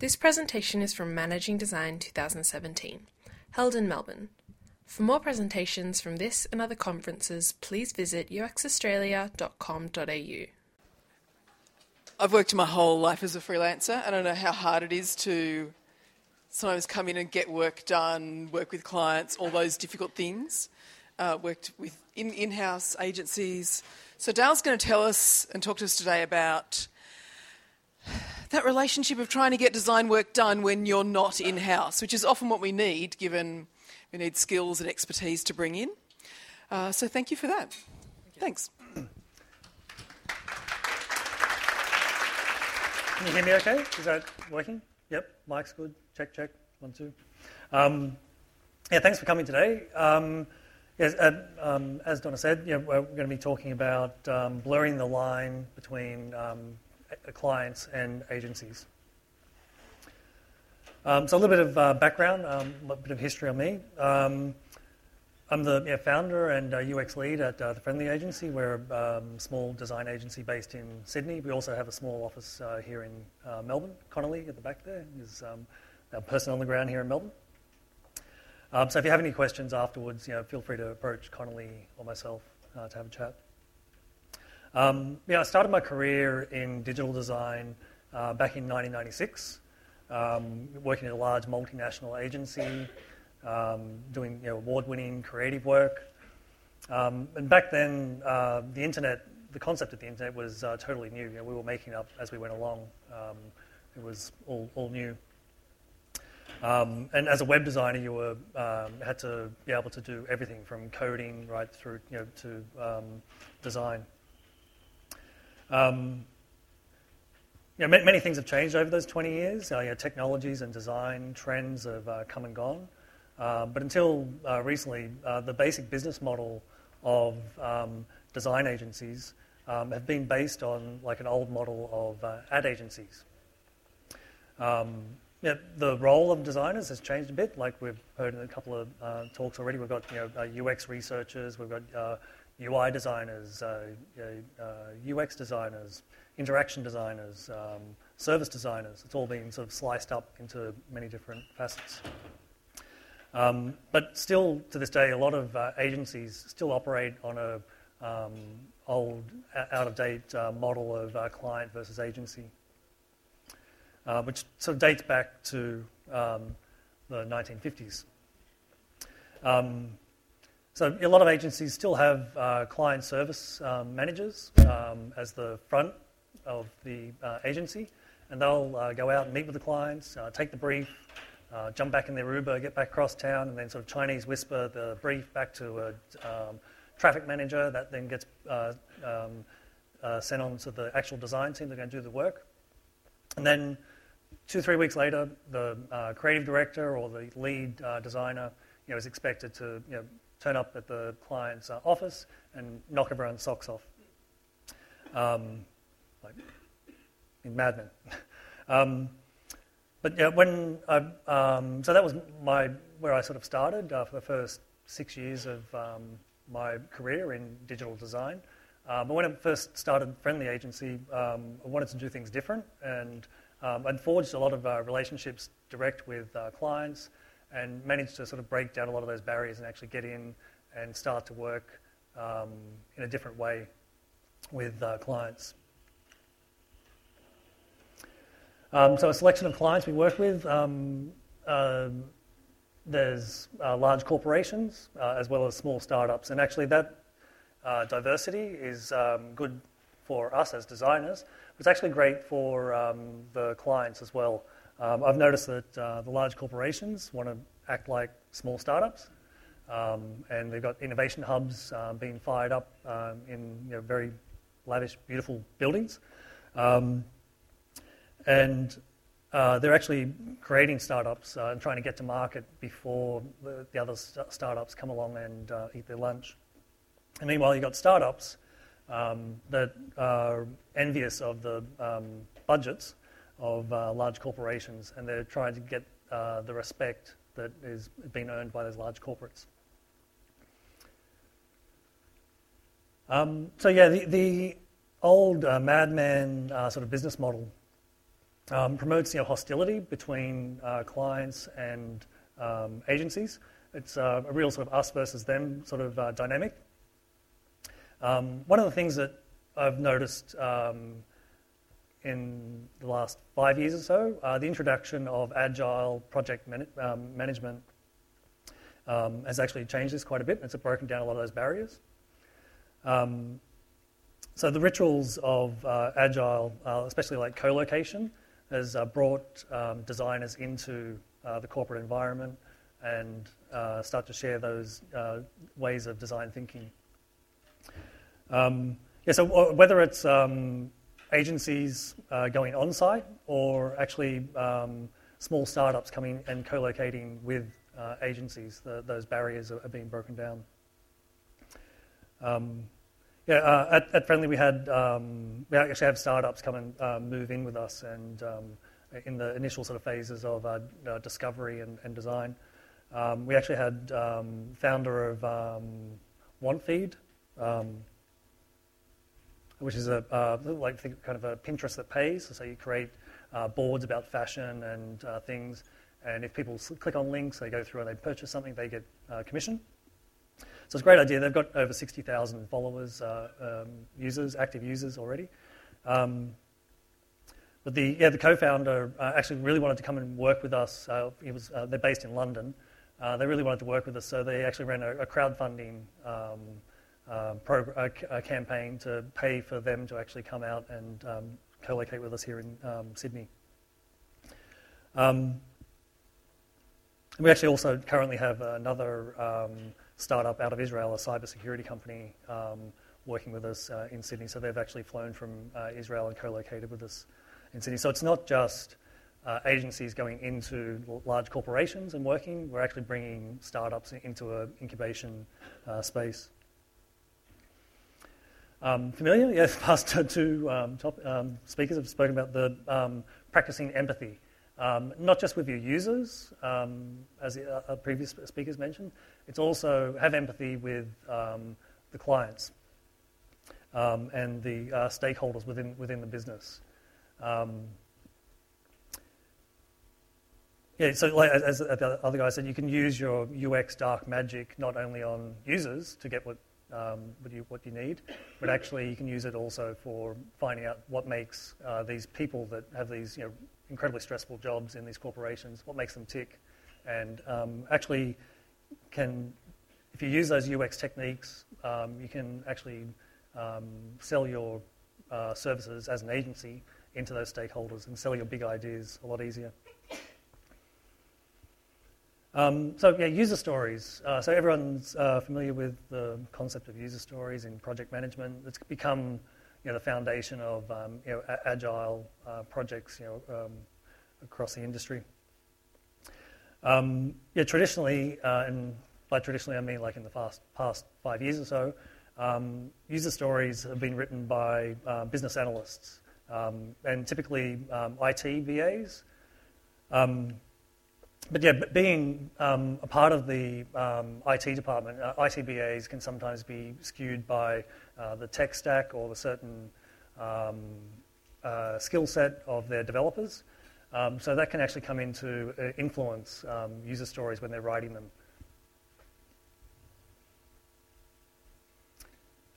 This presentation is from Managing Design 2017, held in Melbourne. For more presentations from this and other conferences, please visit uxaustralia.com.au. I've worked my whole life as a freelancer. I don't know how hard it is to sometimes come in and get work done, work with clients, all those difficult things. Uh, worked with in in-house agencies. So Dale's going to tell us and talk to us today about that relationship of trying to get design work done when you're not in-house, which is often what we need, given we need skills and expertise to bring in. Uh, so thank you for that. Thank Thanks. Can you hear me okay? Is that working? Yep, mic's good. Check, check. One, two. Um, yeah, thanks for coming today. Um, yes, uh, um, as Donna said, you know, we're going to be talking about um, blurring the line between um, clients and agencies. Um, so a little bit of uh, background, a bit of history on me. I'm the yeah, founder and uh, UX lead at uh, the Friendly Agency. We're a um, small design agency based in Sydney. We also have a small office uh, here in uh, Melbourne. Connolly at the back there is um, our person on the ground here in Melbourne. Um, so if you have any questions afterwards, you know, feel free to approach Connolly or myself uh, to have a chat. Um, yeah, I started my career in digital design uh, back in 1996, um, working at a large multinational agency um, doing you know, award-winning creative work. Um, and back then, uh, the internet, the concept of the internet was uh, totally new. You know, we were making up as we went along. Um, it was all, all new. Um, and as a web designer, you were um, had to be able to do everything from coding right through you know, to um, design. Um, you know, many things have changed over those 20 years. Uh, you know, technologies and design trends have uh, come and gone. Uh, but until uh, recently, uh, the basic business model of um, design agencies um, have been based on like an old model of uh, ad agencies. Um, yeah, the role of designers has changed a bit. Like we've heard in a couple of talks already, we've got you know, UX researchers, we've got UI designers, UX designers, interaction designers, um, service designers. It's all been sort of sliced up into many different facets. Um, but still, to this day, a lot of uh, agencies still operate on a um, old, out of date uh, model of uh, client versus agency, uh, which sort of dates back to um, the 1950s. Um, so a lot of agencies still have uh, client service um, managers um, as the front of the uh, agency, and they'll go out and meet with the clients, take the brief, uh, jump back in their Uber, get back across town, and then sort of Chinese whisper the brief back to a um, traffic manager that then gets uh, um, uh, sent on to the actual design team. They're going to do the work. And then two, three weeks later, the uh, creative director or the lead uh, designer you know, is expected to you know, turn up at the client's uh, office and knock everyone's socks off. Um, like in Mad Men. um, but yeah, when I, um, so that was my where I sort of started uh, for the first six years of um, my career in digital design. Uh, but when I first started Friendly Agency, um, I wanted to do things different, and um, I'd forged a lot of uh, relationships direct with uh, clients, and managed to sort of break down a lot of those barriers and actually get in and start to work um, in a different way with uh, clients. Um, so a selection of clients we work with. Um, uh, there's uh, large corporations uh, as well as small startups, and actually that uh, diversity is um, good for us as designers. It's actually great for um, the clients as well. Um, I've noticed that uh, the large corporations want to act like small startups, um, and they've got innovation hubs being fired up in you know, very lavish, beautiful buildings. Um, and uh, they're actually creating startups uh, and trying to get to market before the, the other st- startups come along and uh, eat their lunch. And meanwhile, you've got startups um, that are envious of the um, budgets of uh, large corporations, and they're trying to get uh, the respect that is being earned by those large corporates. Um, so yeah, the, the old uh, madman sort of business model um, promotes you know, hostility between uh, clients and um, agencies. It's uh, a real sort of us versus them sort of uh, dynamic. Um, one of the things that I've noticed um, in the last five years or so, uh, the introduction of agile project man- um, management um, has actually changed this quite a bit. It's broken down a lot of those barriers. Um, so the rituals of uh, agile, uh, especially like co-location, has uh, brought um, designers into uh, the corporate environment and uh, start to share those ways of design thinking. Um, yeah, so whether it's um, agencies uh, going on site or actually um, small startups coming and co locating with uh, agencies, the, those barriers are, are, being broken down. Um, yeah, uh, at, at, Friendly, we had um, we actually have startups come and uh, move in with us, and um, in the initial sort of phases of uh, uh, discovery and, and design, um, we actually had founder of WantFeed which is a uh, like kind of a Pinterest that pays. So you create uh, boards about fashion and uh, things, and if people click on links, they go through and they purchase something, they get uh, commission. So it's a great idea. They've got over 60,000 followers, uh, um, users, active users already. Um, but the yeah, the co-founder uh, actually really wanted to come and work with us. he was they're based in London. they really wanted to work with us, so they actually ran a, a crowdfunding. Um, um, pro- a, campaign to pay for them to actually come out and um, co-locate with us here in um, Sydney. Um, we actually also currently have another um, startup out of Israel, a cybersecurity company, um, working with us uh, in Sydney. So they've actually flown from uh, Israel and co-located with us in Sydney. So it's not just uh, agencies going into large corporations and working. We're actually bringing startups into an incubation uh, space. Um, familiar? Yes, past two um, top, um, speakers have spoken about the um, practicing empathy, um, not just with your users, as the uh, previous speakers mentioned. It's also have empathy with the clients and the uh, stakeholders within within the business. yeah, so like, as the other guy said, you can use your UX dark magic not only on users to get what um, what, you, what you need, but actually you can use it also for finding out what makes uh, these people that have these you know, incredibly stressful jobs in these corporations, what makes them tick, and um, actually can, if you use those UX techniques, um, you can actually um, sell your uh, services as an agency into those stakeholders and sell your big ideas a lot easier. Um, so yeah, user stories. Uh, so everyone's uh, familiar with the concept of user stories in project management. It's become you know, the foundation of um, you know, a- agile uh, projects you know, um, across the industry. Um, yeah, traditionally, uh, and by traditionally I mean like in the past, past five years or so, um, user stories have been written by uh, business analysts um, and typically IT BAs. Um, but yeah, being um, a part of the um, IT department, uh, ITBAs can sometimes be skewed by uh, the tech stack or the certain um, uh, skill set of their developers. Um, so that can actually come into uh, influence um, user stories when they're writing them.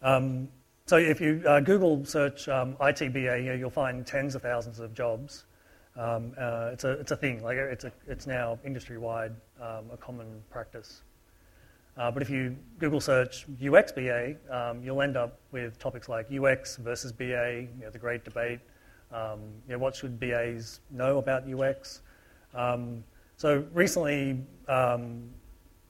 Um, so if you uh, Google search ITBA, you'll find tens of thousands of jobs. Um, uh, it's, a, it's a thing, like it's, a, it's now industry wide, um, a common practice. Uh, but if you Google search UX BA, um, you'll end up with topics like UX versus BA, you know, the great debate. Um, you know, what should BAs know about UX? Um, so recently, um,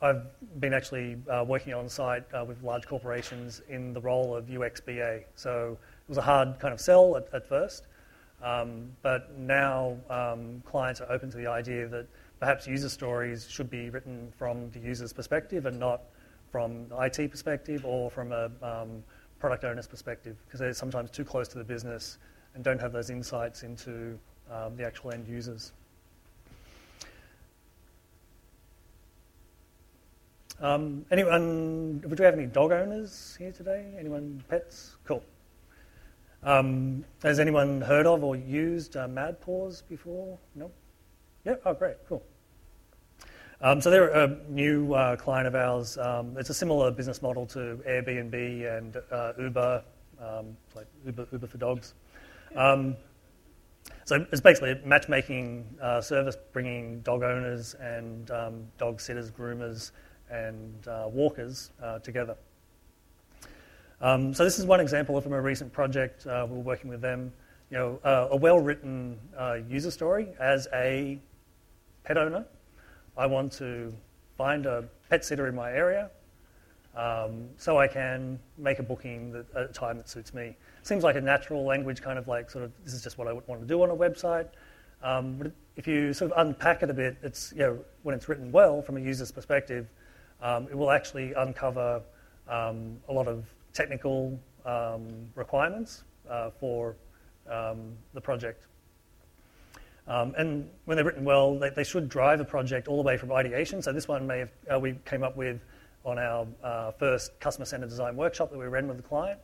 I've been actually uh, working on site uh, with large corporations in the role of UX BA. So it was a hard kind of sell at, at first. Um, but now um, clients are open to the idea that perhaps user stories should be written from the user's perspective and not from the IT perspective or from a um, product owner's perspective because they're sometimes too close to the business and don't have those insights into um, the actual end users. Um, anyone, would you have any dog owners here today? Anyone pets? Cool. Um, has anyone heard of or used uh, MadPaws before? No? Yeah? Oh, great, cool. Um, so they're a new uh, client of ours. Um, it's a similar business model to Airbnb and uh, Uber, um, like Uber, Uber for dogs. Um, so it's basically a matchmaking uh, service bringing dog owners and um, dog sitters, groomers, and uh, walkers uh, together. Um, so this is one example from a recent project. Uh, we were working with them. You know, uh, a well-written uh, user story as a pet owner. I want to find a pet sitter in my area um, so I can make a booking that, at a time that suits me. Seems like a natural language, kind of like sort of this is just what I would want to do on a website. Um, but if you sort of unpack it a bit, it's you know when it's written well from a user's perspective, um, it will actually uncover um, a lot of technical um, requirements uh, for um, the project. Um, and when they're written well, they, they, should drive a project all the way from ideation. So this one may have, uh, we came up with on our uh, first customer-centered design workshop that we ran with the client.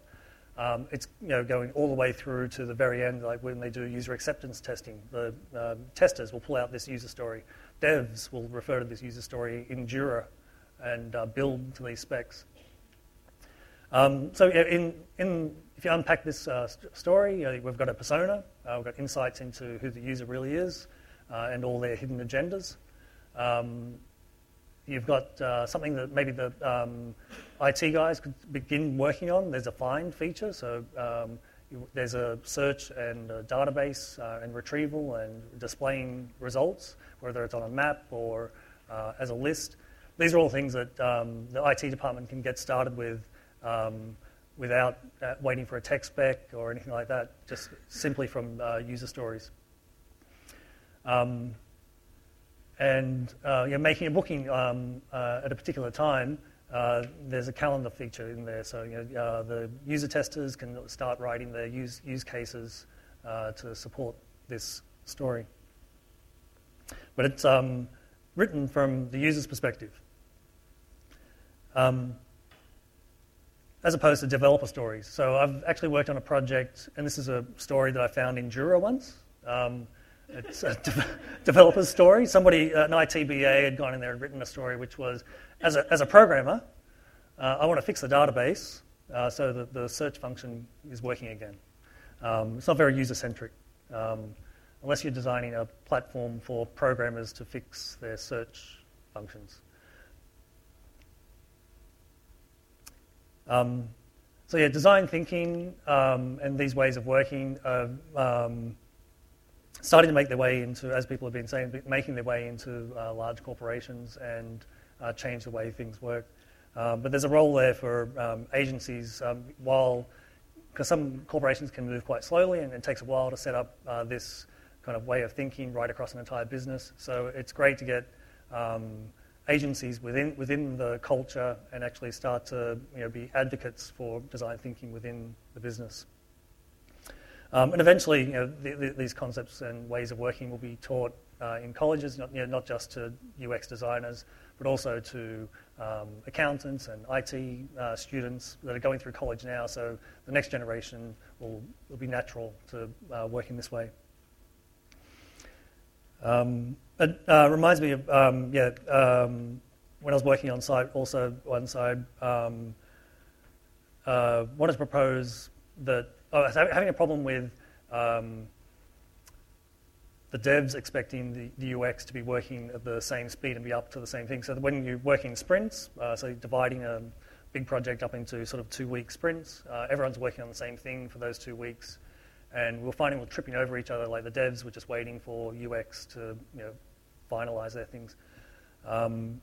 Um, it's you know going all the way through to the very end, like when they do user acceptance testing. The uh, testers will pull out this user story. Devs will refer to this user story in Jira and uh, build to these specs. Um, so in, in, if you unpack this uh, st- story, uh, we've got a persona, uh, we've got insights into who the user really is uh, and all their hidden agendas. Um, you've got uh, something that maybe the um, IT guys could begin working on. There's a find feature, so um, you, there's a search and a database uh, and retrieval and displaying results, whether it's on a map or as a list. These are all things that um, the IT department can get started with um, without uh, waiting for a tech spec or anything like that, just simply from uh, user stories. Um, and uh, you're making a booking um, uh, at a particular time. Uh, there's a calendar feature in there, so you know, uh, the user testers can start writing their use, use cases to support this story. But it's um, written from the user's perspective. Um, as opposed to developer stories. So I've actually worked on a project, and this is a story that I found in Jira once. Um, it's a de- developer's story. Somebody, an ITBA, had gone in there and written a story which was, as a, as a programmer, uh, I want to fix the database uh, so that the search function is working again. Um, it's not very user-centric, um, unless you're designing a platform for programmers to fix their search functions. Um, so yeah, design thinking um, and these ways of working are um, starting to make their way into, as people have been saying, making their way into uh, large corporations and uh, change the way things work. Um, but there's a role there for um, agencies um, while, because some corporations can move quite slowly and it takes a while to set up uh, this kind of way of thinking right across an entire business. So it's great to get agencies within, within the culture and actually start to you know, be advocates for design thinking within the business. Um, and eventually, you know, the, the, these concepts and ways of working will be taught uh, in colleges, not, you know, not just to UX designers, but also to um, accountants and IT uh, students that are going through college now. So the next generation will, will be natural to uh, work in this way. Um, it uh, reminds me of, um, yeah, um, when I was working on site, also one side, um, uh, wanted to propose that I was having a problem with um, the devs expecting the, the, UX to be working at the same speed and be up to the same thing. So when you're working sprints, uh, so dividing a big project up into sort of two-week sprints, uh, everyone's working on the same thing for those two weeks and we are finding we're tripping over each other. Like the devs were just waiting for UX to you know, finalize their things. Um,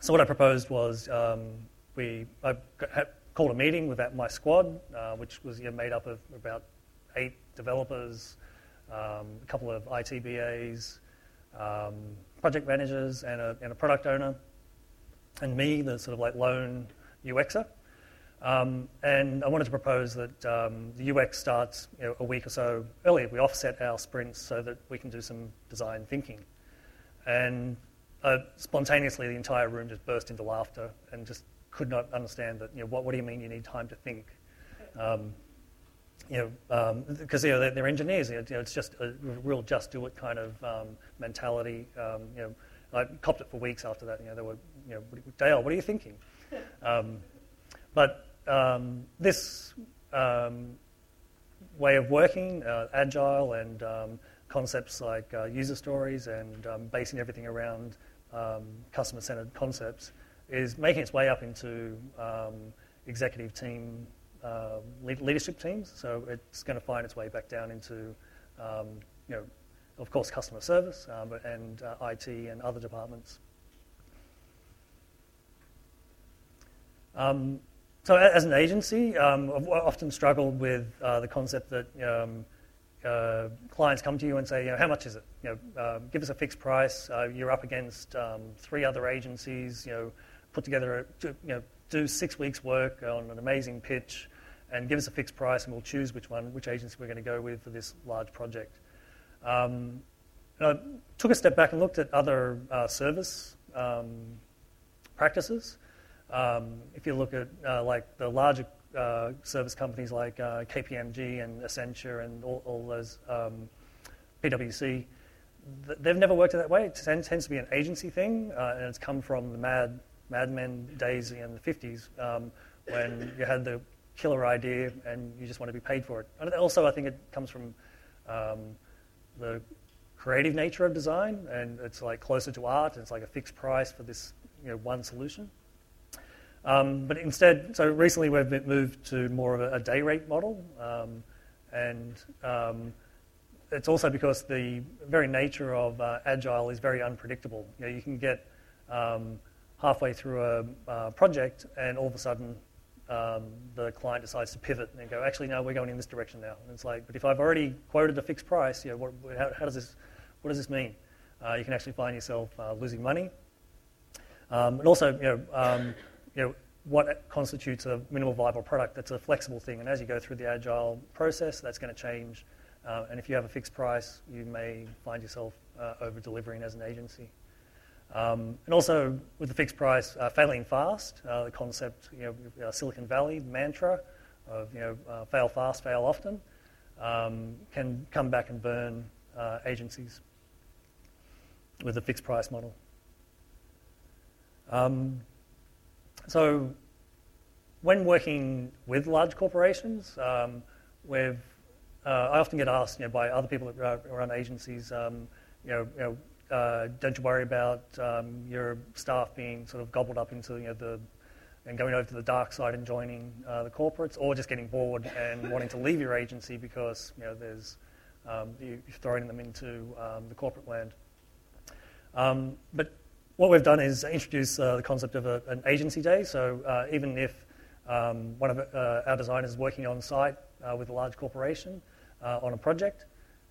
so what I proposed was um, we I called a meeting with my squad, uh, which was you know, made up of about eight developers, um, a couple of ITBAs, um, project managers, and a, and a product owner, and me, the sort of like lone UXer. Um, and I wanted to propose that um, the UX starts you know, a week or so earlier. We offset our sprints so that we can do some design thinking. And uh, spontaneously, the entire room just burst into laughter and just could not understand that. You know, what, what do you mean you need time to think? Um, you know, because um, you know, they're, they're engineers. You know, it's just a real just do it kind of um, mentality. Um, you know, I copped it for weeks after that. You know, they were, you know, Dale, what are you thinking? Um, but um, this um, way of working, uh, agile, and concepts like uh, user stories and basing everything around customer-centered concepts is making its way up into executive team uh, leadership teams. So it's going to find its way back down into, um, you know, of course, customer service um, and uh, IT and other departments. Um, so as an agency, um, I've often struggled with uh, the concept that um, uh, clients come to you and say, you know, how much is it? You know, uh, give us a fixed price. Uh, you're up against um, three other agencies. You know, put together, a, you know, do six weeks' work on an amazing pitch and give us a fixed price, and we'll choose which one, which agency we're going to go with for this large project. Um, I took a step back and looked at other uh, service um, practices. Um, if you look at uh, like the larger uh, service companies like uh, KPMG and Accenture and all, all those um, PwC, they've never worked it that way. It tends, tends to be an agency thing, uh, and it's come from the Mad Mad Men days in the 50s um, when you had the killer idea and you just want to be paid for it. And also, I think it comes from um, the creative nature of design, and it's like closer to art, and it's like a fixed price for this you know, one solution. Um, but instead, so recently we've moved to more of a, a day rate model, um, and um, it's also because the very nature of uh, agile is very unpredictable. You know, you can get um, halfway through a uh, project, and all of a sudden um, the client decides to pivot and go, actually, no, we're going in this direction now. And it's like, but if I've already quoted a fixed price, you know, what, how, how does this, what does this mean? Uh, you can actually find yourself uh, losing money. Um, and also, you know, you know, what constitutes a minimal viable product? That's a flexible thing, and as you go through the agile process, that's going to change. Uh, and if you have a fixed price, you may find yourself uh, over delivering as an agency. Um, and also with the fixed price, uh, failing fast, uh, the concept, you know, uh, Silicon Valley mantra of you know, uh, fail fast, fail often, um, can come back and burn agencies with a fixed price model. Um, so when working with large corporations, um, uh, I often get asked you know, by other people that run agencies, um, you know, you know uh, don't you worry about um, your staff being sort of gobbled up into you know, the and going over to the dark side and joining uh, the corporates, or just getting bored and wanting to leave your agency because you know there's um, you, are throwing them into um, the corporate land. Um, but what we've done is introduce uh, the concept of a, an agency day. So uh, even if um, one of uh, our designers is working on site uh, with a large corporation uh, on a project,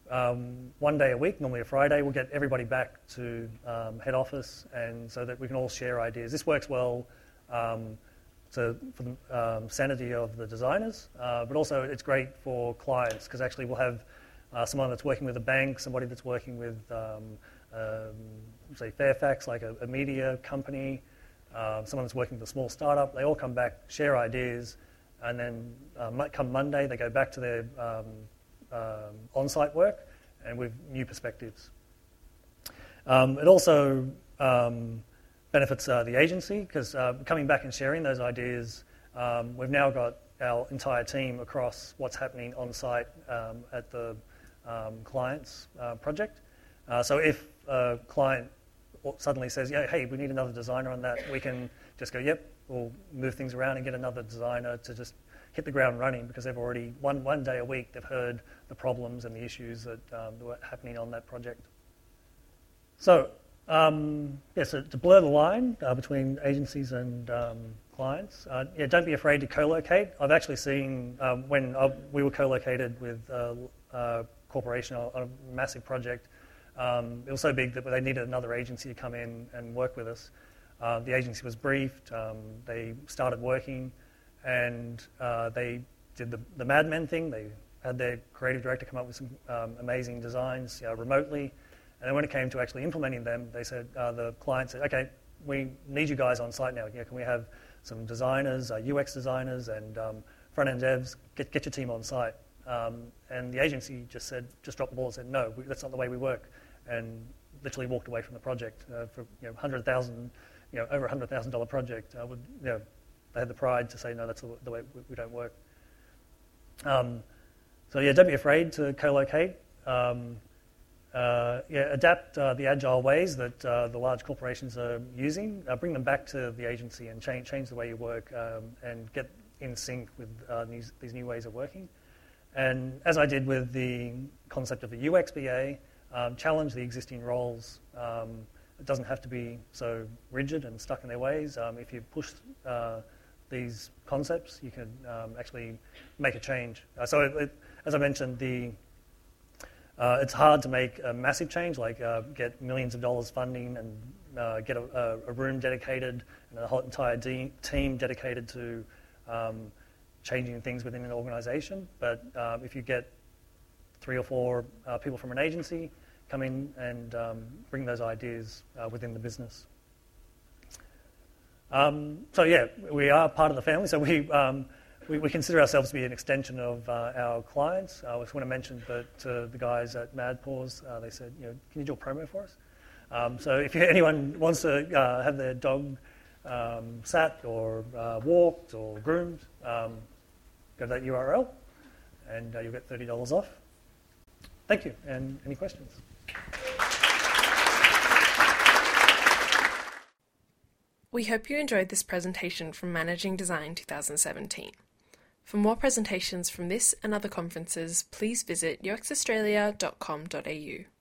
um, one day a week, normally a Friday, we'll get everybody back to um, head office and so that we can all share ideas. This works well um, to, for the um, sanity of the designers, uh, but also it's great for clients because actually we'll have someone that's working with a bank, somebody that's working with, um, say, Fairfax, like a, a media company, uh, someone that's working with a small startup. They all come back, share ideas, and then uh, come Monday, they go back to their um, on-site work and with new perspectives. Um, it also um, benefits uh, the agency because uh, coming back and sharing those ideas, um, we've now got our entire team across what's happening on site um, at the um, client's uh, project. So if a client suddenly says, yeah, hey, we need another designer on that, we can just go, yep, we'll move things around and get another designer to just hit the ground running because they've already, one, one day a week, they've heard the problems and the issues that, um, were happening on that project. So, um, yeah, so to blur the line uh, between agencies and um, clients, uh, yeah, don't be afraid to co-locate. I've actually seen um, when I, we were co-located with a uh, uh, corporation on a massive project, um, it was so big that they needed another agency to come in and work with us. Uh, the agency was briefed, um, they started working, and uh, they did the, the Mad Men thing. They had their creative director come up with some um, amazing designs you know, remotely. And then when it came to actually implementing them, they said, uh, the client said, okay, we need you guys on site now. You know, can we have some designers, uh, UX designers, and um, front end devs? Get, get your team on site. Um, and the agency just said, just dropped the ball and said, no, we, that's not the way we work, and literally walked away from the project uh, for you know, hundred thousand, you know, over a hundred thousand dollar project. Uh, would, you know, they had the pride to say, no, that's the, way we, don't work. Um, so yeah, don't be afraid to co-locate. Um, uh, yeah, adapt uh, the agile ways that uh, the large corporations are using, uh, bring them back to the agency and change, change the way you work um, and get in sync with uh, these, these new ways of working. And as I did with the concept of a UX BA, um, challenge the existing roles. Um, it doesn't have to be so rigid and stuck in their ways. Um, if you push uh, these concepts, you can um, actually make a change. so, it, it, as I mentioned, the uh, it's hard to make a massive change, like uh, get millions of dollars funding and uh, get a, a, room dedicated and a whole entire de- team dedicated to um, changing things within an organization. But um, if you get three or four uh, people from an agency, come in and um, bring those ideas uh, within the business. Um, so yeah, we are part of the family. So we um, we, we, consider ourselves to be an extension of uh, our clients. I just want to mention that to the guys at MadPaws, uh, they said, you know, can you do a promo for us? Um, so if anyone wants to uh, have their dog um, sat or uh, walked or groomed, um, go to that URL and uh, you'll get $30 off. Thank you. And any questions? We hope you enjoyed this presentation from Managing Design 2017. For more presentations from this and other conferences, please visit uxaustralia.com.au.